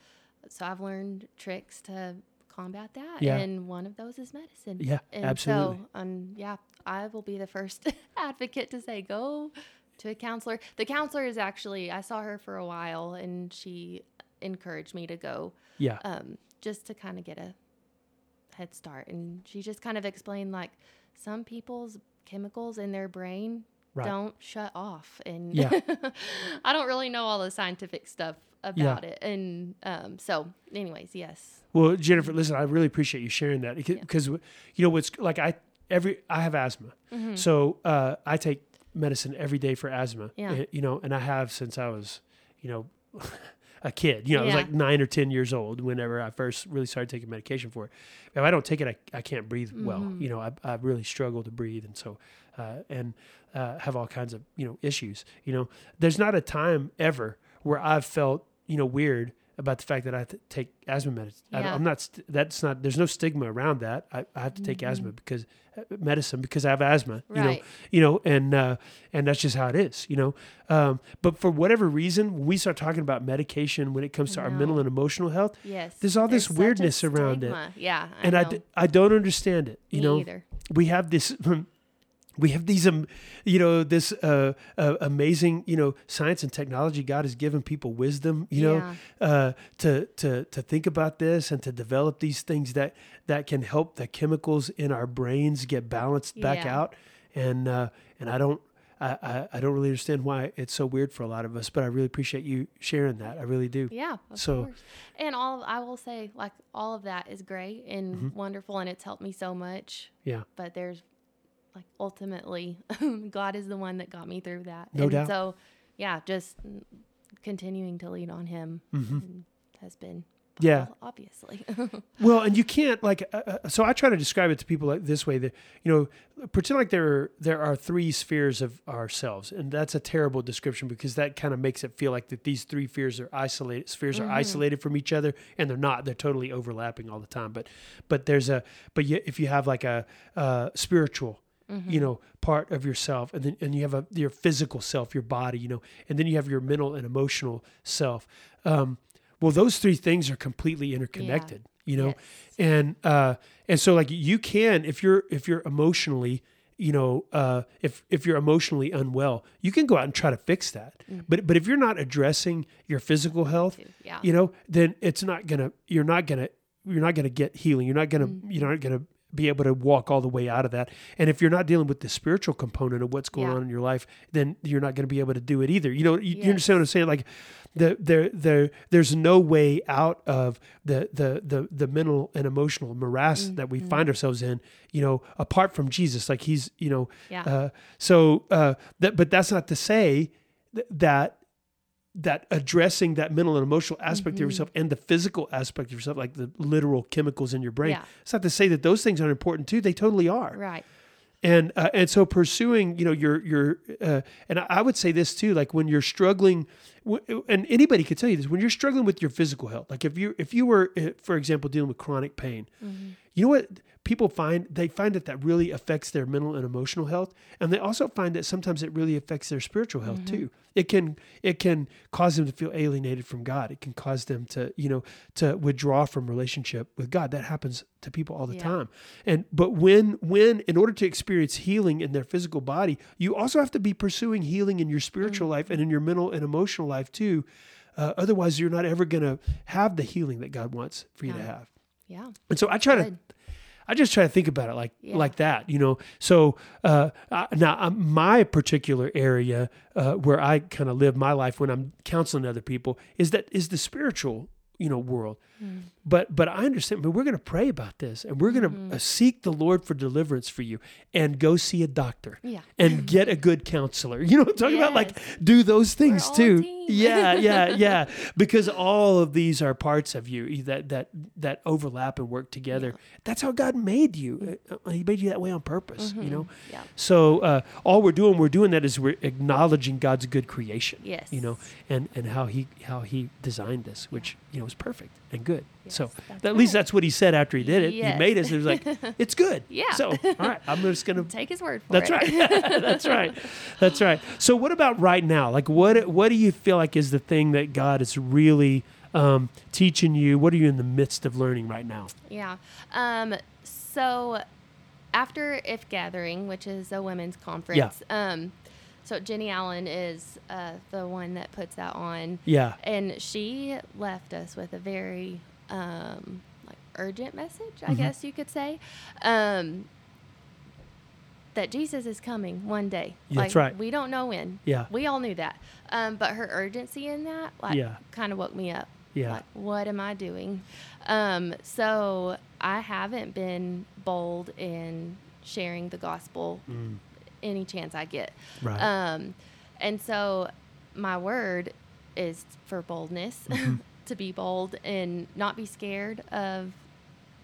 so I've learned tricks to combat that, Yeah. and one of those is medicine. Yeah, and absolutely. So, um, yeah, I will be the first advocate to say go to a counselor. The counselor is actually I saw her for a while, and she encouraged me to go yeah, um, just to kind of get a head start. And she just kind of explained like some people's chemicals in their brain Right. don't shut off. And Yeah. I don't really know all the scientific stuff about it. And um, so, anyways, yes. Well, Jennifer, listen, I really appreciate you sharing that because you know what's like I every I have asthma, so uh, I take medicine every day for asthma. Yeah. eh, you know, and I have since I was you know a kid. You know, I was like nine or ten years old whenever I first really started taking medication for it. If I don't take it, I, I can't breathe well. You know, I, I really struggle to breathe, and so uh, and uh, have all kinds of you know issues. You know, there's not a time ever where I've felt you know weird about the fact that I have to take asthma medicine. I, Yeah. am not. st- That's not. There's no stigma around that. I, I have to take asthma because uh, medicine because I have asthma. Right. You know. Mm-hmm. You know, and uh, and that's just how it is. You know. Um, but for whatever reason, when we start talking about medication when it comes to our mental and emotional health, Yes. There's all this weirdness around it. Yeah. I and I, know. d- I don't understand it. You Me know, either. we have this we have these um, you know this uh, uh, amazing you know science and technology god has given people wisdom you know Yeah. uh, to to to think about this and to develop these things that that can help the chemicals in our brains get balanced back Yeah. out and uh, and i don't I, I, don't really understand why it's so weird for a lot of us, but I really appreciate you sharing that. I really do. Yeah, of So- course. And all I will say, like all of that is great and Mm-hmm. wonderful, and it's helped me so much. Yeah. But there's, like, ultimately, God is the one that got me through that. No and doubt. So, yeah, just continuing to lean on Him and has been. Mm-hmm. Yeah. obviously. Well, and you can't like. Uh, uh, so I try to describe it to people like this way: that you know, pretend like there there are three spheres of ourselves, and that's a terrible description because that kind of makes it feel like that these three spheres are isolated. Spheres are isolated from each other, and they're not. They're totally overlapping all the time. But but there's a but you, if you have like a uh, spiritual. You know, part of yourself, and then and you have a your physical self, your body. You know, and then you have your mental and emotional self. Um, well, those three things are completely interconnected. You know, Yes. and uh and so like you can if you're if you're emotionally you know uh if if you're emotionally unwell you can go out and try to fix that but but if you're not addressing your physical health yeah. you know then it's not gonna you're not gonna you're not gonna get healing you're not gonna Mm-hmm. you're not gonna be able to walk all the way out of that and if you're not dealing with the spiritual component of what's going Yeah. on in your life then you're not going to be able to do it either you know you, you understand what i'm saying like the there there there's no way out of the the the the mental and emotional morass that we Mm-hmm. find ourselves in you know apart from jesus like he's you know Yeah. uh so uh that but that's not to say th- that that addressing that mental and emotional aspect Mm-hmm. of yourself and the physical aspect of yourself like the literal chemicals in your brain Yeah. it's not to say that those things aren't important too they totally are Right. and uh, and so pursuing you know your your uh, and I would say this too like when you're struggling w- and anybody could tell you this when you're struggling with your physical health like if you if you were uh, for example dealing with chronic pain you know what people find they find that that really affects their mental and emotional health and they also find that sometimes it really affects their spiritual health too. It can it can cause them to feel alienated from god. It can cause them to you know to withdraw from relationship with god. That happens to people all the Yeah. time. And but when when in order to experience healing in their physical body you also have to be pursuing healing in your spiritual life and in your mental and emotional life too. Uh, otherwise you're not ever going to have the healing that god wants for you to have. Yeah. and so I try to, Good. I just try to think about it like Yeah. like that, you know. So uh, I, now um, my particular area uh, where I kind of live my life when I'm counseling other people is that is the spiritual, you know, world. Mm. But but I understand. But we're going to pray about this, and we're going to Mm-hmm. uh, seek the Lord for deliverance for you, and go see a doctor, Yeah. and get a good counselor. You know what I'm talking about? Like do those things too. Yeah, yeah, yeah. Because all of these are parts of you that that that overlap and work together. That's how God made you. Uh, He made you that way on purpose. You know. Mm-hmm. Yeah. So uh, all we're doing, we're doing that is we're acknowledging God's good creation. Yes. You know, and and how he how he designed this, which you know is perfect and good. so Yes, that's at least right. that's what he said after he did it. He Yes. made us. It was like it's good. Yeah. So all right, I'm just gonna Take his word for that's it. That's right. That's right. That's right. So, what about right now? Like, what what do you feel like is the thing that God is really um, teaching you? What are you in the midst of learning right now? Yeah. Um, so after If Gathering, which is a women's conference, um, so Jennie Allen is uh, the one that puts that on. Yeah. And she left us with a very um, like urgent message, I Mhm. guess you could say. Um, that Jesus is coming one day. Yeah, that's Like, right. We don't know when. Yeah. We all knew that. Um, but her urgency in that, like, Yeah. kind of woke me up. Yeah. Like, what am I doing? Um, so I haven't been bold in sharing the gospel Mm, any chance I get. right. Um, and so my word is for boldness, Mm-hmm. to be bold and not be scared of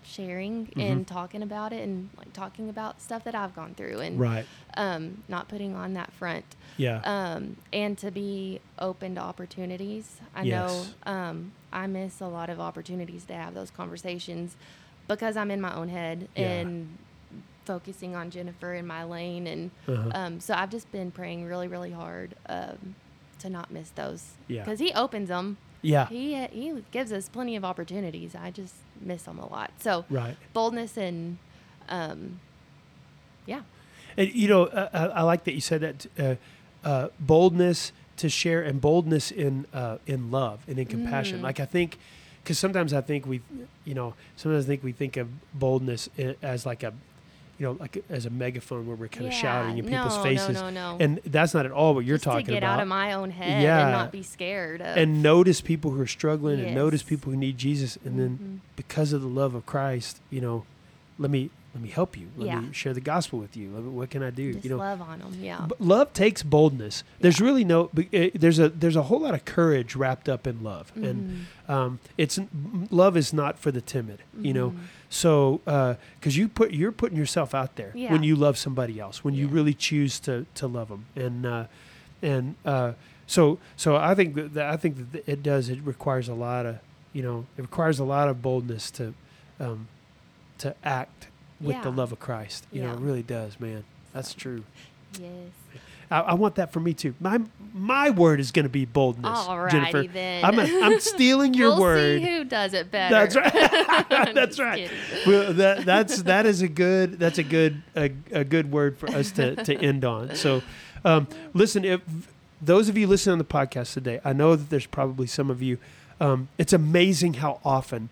sharing Mm-hmm. and talking about it and like talking about stuff that I've gone through and Right. um, not putting on that front Yeah. um, and to be open to opportunities. I Yes. know um, I miss a lot of opportunities to have those conversations because I'm in my own head Yeah. and focusing on Jennifer in my lane. And Uh-huh. um, so I've just been praying really, really hard um, to not miss those. Yeah. Because he opens them. yeah. He, he gives us plenty of opportunities. I just miss them a lot. So Right. boldness and um, yeah. And you know, uh, I, I like that you said that uh, uh, boldness to share and boldness in uh, in love and in compassion. Mm. Like I think, because sometimes I think we, you know, sometimes I think we think of boldness as like a, you know, like as a megaphone where we're kind of Yeah. shouting in people's No, no, faces. no, no. And that's not at all what you're talking about. just talking to get about. out of my own head Yeah. and not be scared of and notice people who are struggling and notice people who need Jesus and then Mhm. because of the love of Christ, you know, let me let me help you. Let Yeah. me share the gospel with you. What can I do? just you know, love on them. Yeah. but love takes boldness. There's Yeah. really no. uh, There's a there's a whole lot of courage wrapped up in love, and Mhm. um, it's love is not for the timid. You know, Mhm. so because you put you're putting yourself out there Yeah. when you love somebody else, when you really choose to to love them, and uh, and uh, so so I think that, that I think that it does. It requires a lot of you know it requires a lot of boldness to um, to act with the love of Christ. You know, it really does, man. That's true. Yes. I, I want that for me too. My my word is going to be boldness, Alrighty Jennifer. then. I'm I'm stealing your we'll word. see who does it better. That's right. That's right. Well, that that's that is a good that's a good a, a good word for us to to end on. So, um, listen, if those of you listening on the podcast today, I know that there's probably some of you. Um, it's amazing how often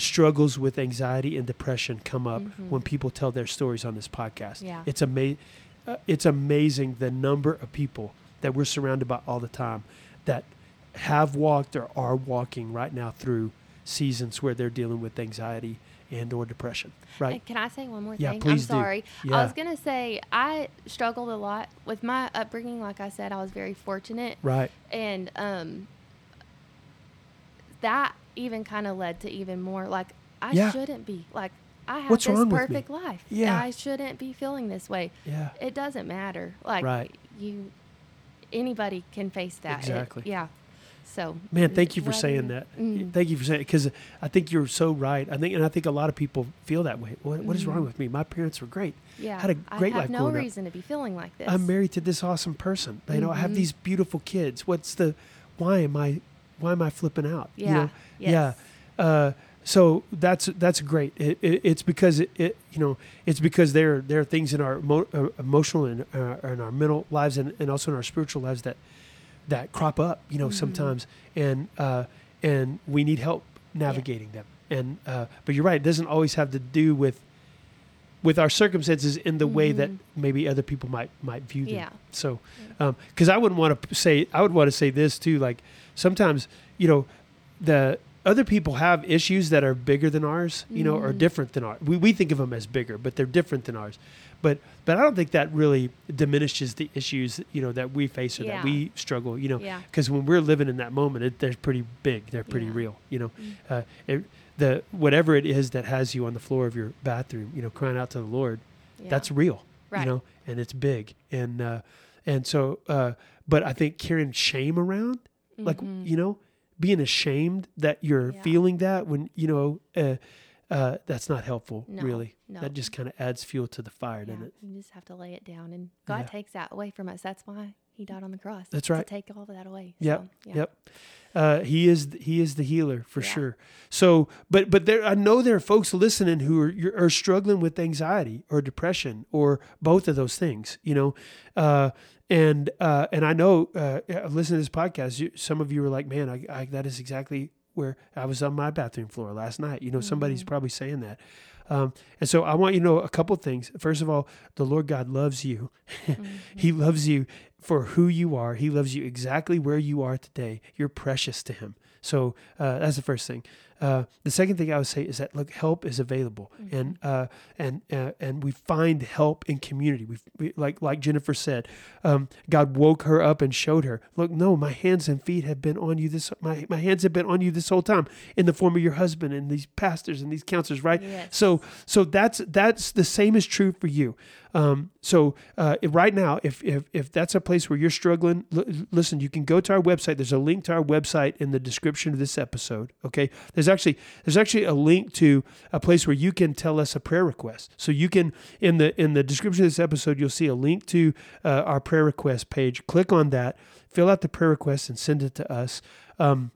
struggles with anxiety and depression come up Mhm. when people tell their stories on this podcast. Yeah. It's amazing. Uh, it's amazing the number of people that we're surrounded by all the time that have walked or are walking right now through seasons where they're dealing with anxiety and or depression. Right? And Can I say one more Yeah, thing? please. I'm sorry. Yeah. I was gonna say I struggled a lot with my upbringing. Like I said, I was very fortunate, Right. and um, that even kind of led to even more. Like I Yeah. shouldn't be like I have What's this wrong with me? perfect life. Yeah. I shouldn't be feeling this way. Yeah. It doesn't matter. Like Right. you, anybody can face that. It- Exactly. yeah. So Man, thank you for saying that. Mm. Thank you for saying it because I think you're so right. I think, and I think a lot of people feel that way. What, what is wrong Mhm. with me? My parents were great. Yeah, had a great I have life no growing up. reason to be feeling like this. I'm married to this awesome person. You know, I have Mhm. these beautiful kids. What's the? Why am I? Why am I flipping out? Yeah. You know? Yes. Yeah. Uh, so that's that's great. It, it, it's because it, it you know it's because there there are things in our emo, uh, emotional and uh, in our mental lives and, and also in our spiritual lives that that crop up. You know Mhm. sometimes and uh, and we need help navigating them. And uh, but you're right. It doesn't always have to do with with our circumstances in the way that Mhm. maybe other people might might view them. Yeah. So, because I wouldn't want to say, I would want to say this too. Like sometimes, you know, the other people have issues that are bigger than ours, you know, or Mhm. different than ours. We we think of them as bigger, but they're different than ours. But but I don't think that really diminishes the issues, you know, that we face or that we struggle. You know, Yeah. because when we're living in that moment, it, they're pretty big. They're pretty Yeah. real. You know, Mm. uh, it, the whatever it is that has you on the floor of your bathroom, you know, crying out to the Lord Yeah. that's real Right. you know and it's big and uh and so uh but i think carrying shame around like Mhm. you know being ashamed that you're Yeah. feeling that when you know uh uh that's not helpful No, really no. that just kind of adds fuel to the fire Yeah, doesn't it You just have to lay it down, and God Yeah. takes that away from us. That's why He died on the cross. That's right to take all of that away. Yep, So, yeah. yep uh he is he is the healer for sure so but but there i know there are folks listening who are are struggling with anxiety or depression or both of those things you know uh and uh and i know uh listen to this podcast you, some of you are like man I, I that is exactly where i was on my bathroom floor last night you know somebody's Mhm. probably saying that Um, and so I want you to know a couple things. First of all, the Lord God loves you. he loves you for who you are. He loves you exactly where you are today. You're precious to Him. So uh, that's the first thing. Uh, the second thing I would say is that look, help is available, Mm-hmm. and uh, and uh, and we find help in community. We've, we like like Jennifer said, um, God woke her up and showed her. Look, no, my hands and feet have been on you this. My my hands have been on you this whole time in the form of your husband and these pastors and these counselors, right? Yes. So so that's that's the same is true for you. Um, so uh, right now, if, if if that's a place where you're struggling, l- listen, you can go to our website. There's a link to our website in the description of this episode. Okay, there's actually there's actually a link to a place where you can tell us a prayer request. So you can in the in the description of this episode, you'll see a link to uh, our prayer request page. Click on that, fill out the prayer request, and send it to us. Um,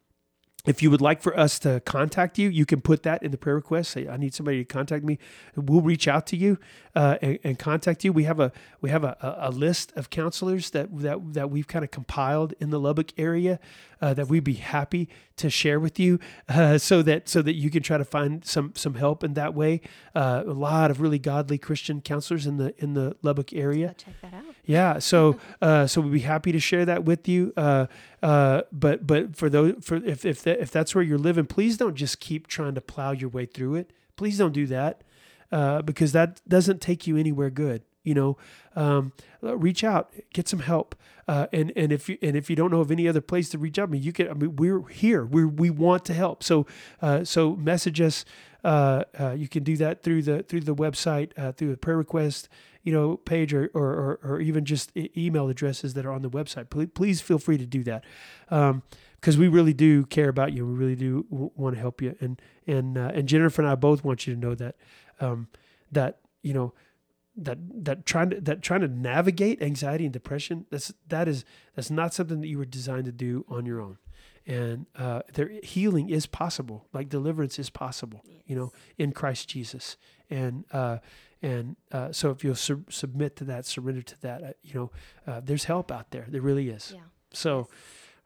if you would like for us to contact you, you can put that in the prayer request. Say, "I need somebody to contact me." We'll reach out to you uh, and, and contact you. We have a we have a, a list of counselors that that that we've kind of compiled in the Lubbock area uh, that we'd be happy to share with you, uh, so that so that you can try to find some some help in that way. Uh, a lot of really godly Christian counselors in the in the Lubbock area. Go check that out. Yeah, so uh, so we'd be happy to share that with you. Uh, uh, but but for those for if if that, if that's where you're living, please don't just keep trying to plow your way through it. Please don't do that uh, because that doesn't take you anywhere good. You know, um, uh, reach out, get some help, uh, and and if you and if you don't know of any other place to reach out, I mean, you can. I mean, we're here. We we want to help. So uh, so message us. Uh, uh, you can do that through the through the website, uh, through the prayer request, you know, page, or or, or, or even just email addresses that are on the website. Please, please feel free to do that, because we really do care about you. We really do w- want to help you, and and and Jennifer and I both want you to know that um, that you know that that trying to that trying to navigate anxiety and depression that's that is that's not something that you were designed to do on your own. And uh, there healing is possible like deliverance is possible you know in christ jesus. And uh, and uh, so if you'll sub- submit to that surrender to that uh, you know uh, there's help out there. There really is. Yeah. so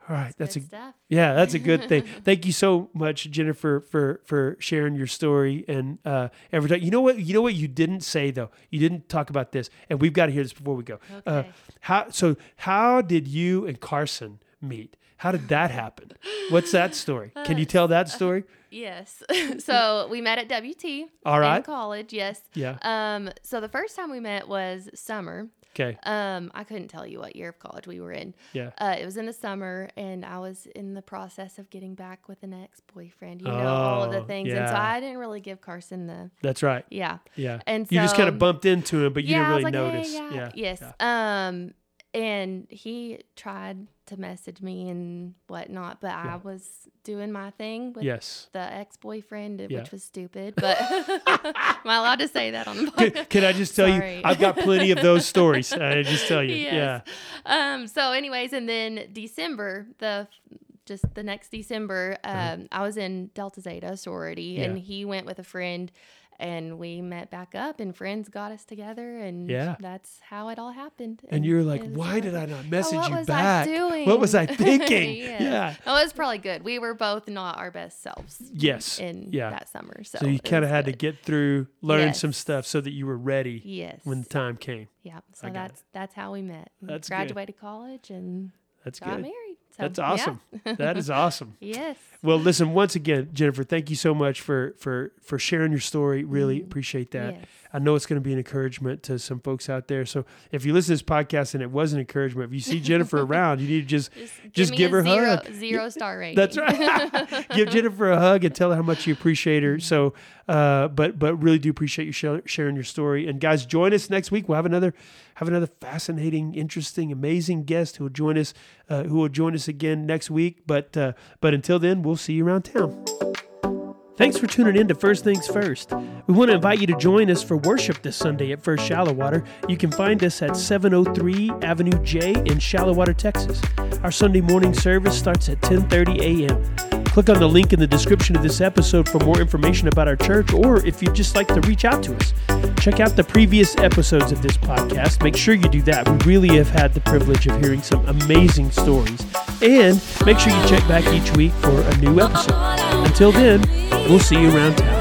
all right that's a Good stuff. yeah, that's a good thing. Thank you so much, Jennifer, for for sharing your story and uh, every time. You know what? You know what you didn't say though. You didn't talk about this, and we've got to hear this before we go. Uh, Okay. how so? How did you and Carson meet? How did that happen? What's that story? Can you tell that story? Yes. so we met at WT. All In college. Yes. Yeah. Um. So the first time we met was summer. Okay. Um. I couldn't tell you what year of college we were in. Yeah. Uh, it was in the summer, and I was in the process of getting back with an ex-boyfriend. You know all of the Oh, things, and so. I didn't really give Carson the That's right. yeah. Yeah. And you just kind of bumped into him, but you yeah, didn't really like, notice. Hey, yeah. Yes. Yeah. Um, and he tried to message me and whatnot, but Yeah. I was doing my thing with Yes. the ex-boyfriend, Yeah. which was stupid. But am I allowed to say that on the Can, podcast? can I just tell Sorry. you? I've got plenty of those stories. I just tell you. Yes. Um. So, anyways, and then December, the just the next December, um, I was in Delta Zeta sorority, and Uh-huh. He went with a friend, and we met back up, and friends got us together, and Yeah. that's how it all happened. And you're like, it why like, did I not "Oh, message what you back? What was I thinking? Yes. Yeah. Oh, it was probably good. We were both not our best selves Yes. in yeah. that summer, so, So you kind of had to get through, learn some stuff so that you were ready yes when the time came. yeah. So that's that's how we met. That's good. graduated college and That's got good. married. So, That's yeah. awesome. that is awesome. Yes. Well, listen, once again, Jennifer, thank you so much for for for sharing your story. Really mm-hmm. appreciate that. Yes. I know it's going to be an encouragement to some folks out there. So if you listen to this podcast and it was an encouragement, if you see Jennifer around, you need to just just me give a her a zero, hug. Zero star rating. That's right. Give Jennifer a hug and tell her how much you appreciate her. Mm-hmm. So, uh, but but really do appreciate you share, sharing your story. And guys, join us next week. We'll have another have another fascinating, interesting, amazing guest who will join us uh, who will join us again next week. But uh, but until then, we'll see you around town. Thanks for tuning in to First Things First. We want to invite you to join us for worship this Sunday at First Shallowater. You can find us at 703 Avenue J in Shallowater, Texas. Our Sunday morning service starts at 10:30 a.m. Click on the link in the description of this episode for more information about our church, or if you'd just like to reach out to us. Check out the previous episodes of this podcast. Make sure you do that. We really have had the privilege of hearing some amazing stories. And make sure you check back each week for a new episode. Until then, we'll see you around town.